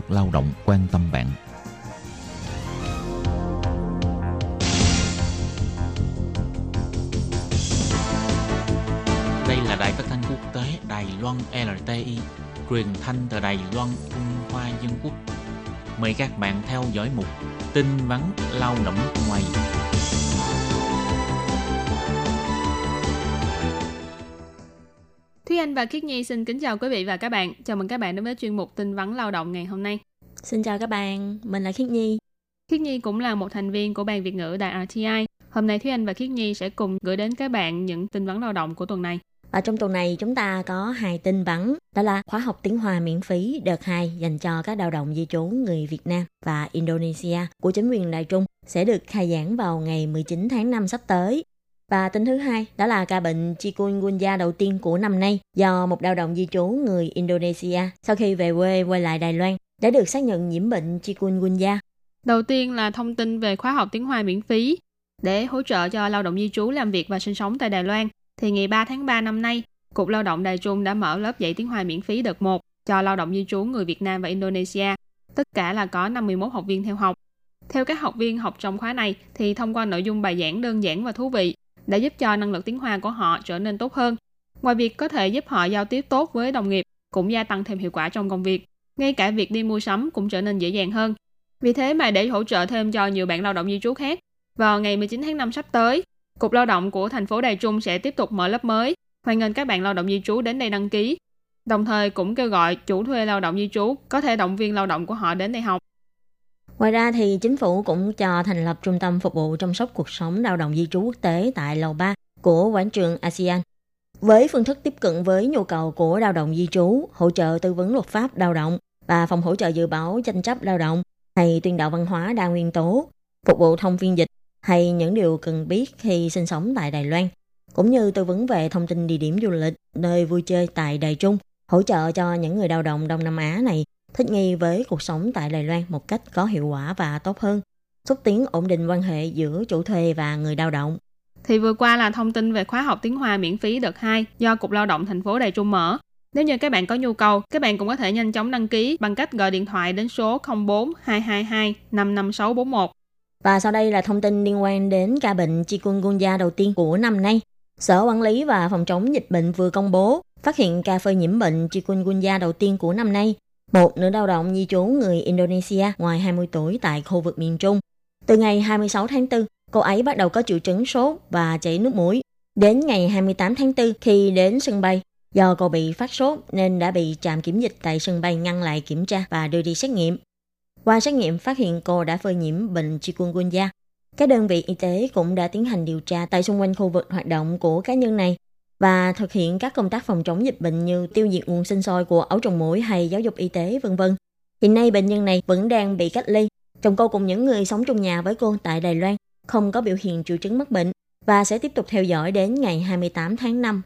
luật lao động quan tâm bạn. Đây là đài phát thanh quốc tế Đài Loan LTI, truyền thanh từ Đài Loan, Trung Hoa Dân Quốc. Mời các bạn theo dõi mục tin vắn lao động ngoài. Anh và Khiết Nhi xin kính chào quý vị và các bạn. Chào mừng các bạn đến với chuyên mục tin vắn lao động ngày hôm nay. Xin chào các bạn, mình là Khiết Nhi. Khiết Nhi cũng là một thành viên của ban Việt ngữ Đài RTI. Hôm nay Thúy Anh và Khiết Nhi sẽ cùng gửi đến các bạn những tin vắn lao động của tuần này. Và trong tuần này chúng ta có hai tin vắn, đó là khóa học tiếng Hoa miễn phí đợt 2 dành cho các lao động di trú người Việt Nam và Indonesia của chính quyền Đài Trung sẽ được khai giảng vào ngày 19 tháng 5 sắp tới. Và tin thứ hai đó là ca bệnh chikungunya đầu tiên của năm nay do một lao động di trú người Indonesia sau khi về quê quay lại Đài Loan đã được xác nhận nhiễm bệnh chikungunya. Đầu tiên là thông tin về khóa học tiếng Hoa miễn phí để hỗ trợ cho lao động di trú làm việc và sinh sống tại Đài Loan. Thì ngày 3 tháng 3 năm nay, Cục Lao động Đài Trung đã mở lớp dạy tiếng Hoa miễn phí đợt 1 cho lao động di trú người Việt Nam và Indonesia. Tất cả là có 51 học viên theo học. Theo các học viên học trong khóa này thì thông qua nội dung bài giảng đơn giản và thú vị đã giúp cho năng lực tiếng Hoa của họ trở nên tốt hơn. Ngoài việc có thể giúp họ giao tiếp tốt với đồng nghiệp, cũng gia tăng thêm hiệu quả trong công việc. Ngay cả việc đi mua sắm cũng trở nên dễ dàng hơn. Vì thế mà để hỗ trợ thêm cho nhiều bạn lao động di trú khác, vào ngày 19 tháng 5 sắp tới, Cục Lao động của thành phố Đài Trung sẽ tiếp tục mở lớp mới. Hoan nghênh các bạn lao động di trú đến đây đăng ký. Đồng thời cũng kêu gọi chủ thuê lao động di trú có thể động viên lao động của họ đến đây học. Ngoài ra thì chính phủ cũng cho thành lập trung tâm phục vụ chăm sóc cuộc sống lao động di trú quốc tế tại lầu 3 của quảng trường ASEAN. Với phương thức tiếp cận với nhu cầu của lao động di trú, hỗ trợ tư vấn luật pháp lao động và phòng hỗ trợ dự báo tranh chấp lao động hay tuyên đạo văn hóa đa nguyên tố, phục vụ thông phiên dịch hay những điều cần biết khi sinh sống tại Đài Loan, cũng như tư vấn về thông tin địa điểm du lịch, nơi vui chơi tại Đài Trung, hỗ trợ cho những người lao động Đông Nam Á này thích nghi với cuộc sống tại Đài Loan một cách có hiệu quả và tốt hơn, xúc tiến ổn định quan hệ giữa chủ thuê và người lao động. Thì vừa qua là thông tin về khóa học tiếng Hoa miễn phí đợt 2 do Cục Lao động thành phố Đài Trung mở. Nếu như các bạn có nhu cầu, các bạn cũng có thể nhanh chóng đăng ký bằng cách gọi điện thoại đến số 04 222 55641. Và sau đây là thông tin liên quan đến ca bệnh chikungunya đầu tiên của năm nay. Sở Quản lý và Phòng chống dịch bệnh vừa công bố phát hiện ca phơi nhiễm bệnh chikungunya đầu tiên của năm nay một nữ lao động di trú người Indonesia ngoài 20 tuổi tại khu vực miền Trung. Từ ngày 26 tháng 4, cô ấy bắt đầu có triệu chứng sốt và chảy nước mũi. Đến ngày 28 tháng 4 khi đến sân bay, do cô bị phát sốt nên đã bị trạm kiểm dịch tại sân bay ngăn lại kiểm tra và đưa đi xét nghiệm. Qua xét nghiệm phát hiện cô đã phơi nhiễm bệnh chikungunya. Các đơn vị y tế cũng đã tiến hành điều tra tại xung quanh khu vực hoạt động của cá nhân này và thực hiện các công tác phòng chống dịch bệnh như tiêu diệt nguồn sinh sôi của ấu trùng muỗi hay giáo dục y tế vân vân. Hiện nay bệnh nhân này vẫn đang bị cách ly. Chồng cô cùng những người sống trong nhà với cô tại Đài Loan không có biểu hiện triệu chứng mắc bệnh và sẽ tiếp tục theo dõi đến ngày 28 tháng 5.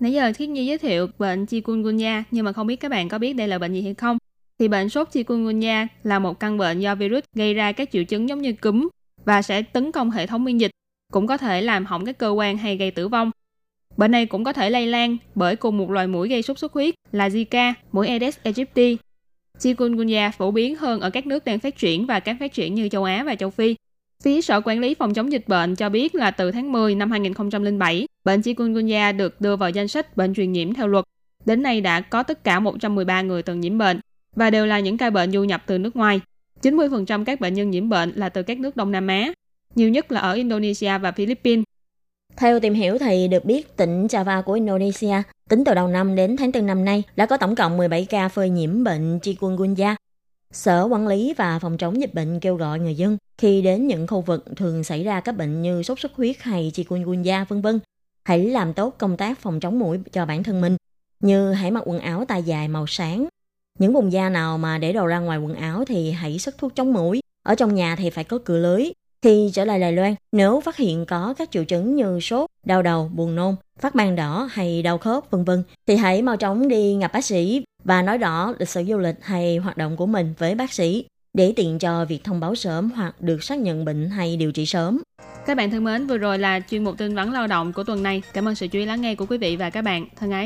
Nãy giờ Thiết Nhi giới thiệu bệnh chikungunya nhưng mà không biết các bạn có biết đây là bệnh gì hay không? Thì bệnh sốt chikungunya là một căn bệnh do virus gây ra các triệu chứng giống như cúm và sẽ tấn công hệ thống miễn dịch, cũng có thể làm hỏng các cơ quan hay gây tử vong. Bệnh này cũng có thể lây lan bởi cùng một loài mũi gây sốt xuất huyết là Zika, mũi Aedes aegypti. Chikungunya phổ biến hơn ở các nước đang phát triển và các phát triển như châu Á và châu Phi. Phía Sở Quản lý Phòng chống dịch bệnh cho biết là từ tháng 10 năm 2007, bệnh chikungunya được đưa vào danh sách bệnh truyền nhiễm theo luật. Đến nay đã có tất cả 113 người từng nhiễm bệnh và đều là những ca bệnh du nhập từ nước ngoài. 90% các bệnh nhân nhiễm bệnh là từ các nước Đông Nam Á, nhiều nhất là ở Indonesia và Philippines. Theo tìm hiểu thì được biết tỉnh Java của Indonesia tính từ đầu năm đến tháng 4 năm nay đã có tổng cộng 17 ca phơi nhiễm bệnh chikungunya. Sở Quản lý và Phòng chống dịch bệnh kêu gọi người dân khi đến những khu vực thường xảy ra các bệnh như sốt xuất huyết hay chikungunya vân vân, hãy làm tốt công tác phòng chống mũi cho bản thân mình, như hãy mặc quần áo tay dài màu sáng. Những vùng da nào mà để đồ ra ngoài quần áo thì hãy sức thuốc chống mũi. Ở trong nhà thì phải có cửa lưới khi trở lại Đài Loan, nếu phát hiện có các triệu chứng như sốt, đau đầu, buồn nôn, phát ban đỏ hay đau khớp vân vân thì hãy mau chóng đi gặp bác sĩ và nói rõ lịch sử du lịch hay hoạt động của mình với bác sĩ để tiện cho việc thông báo sớm hoặc được xác nhận bệnh hay điều trị sớm. Các bạn thân mến, vừa rồi là chuyên mục tin vắn lao động của tuần này. Cảm ơn sự chú ý lắng nghe của quý vị và các bạn. Thân ái,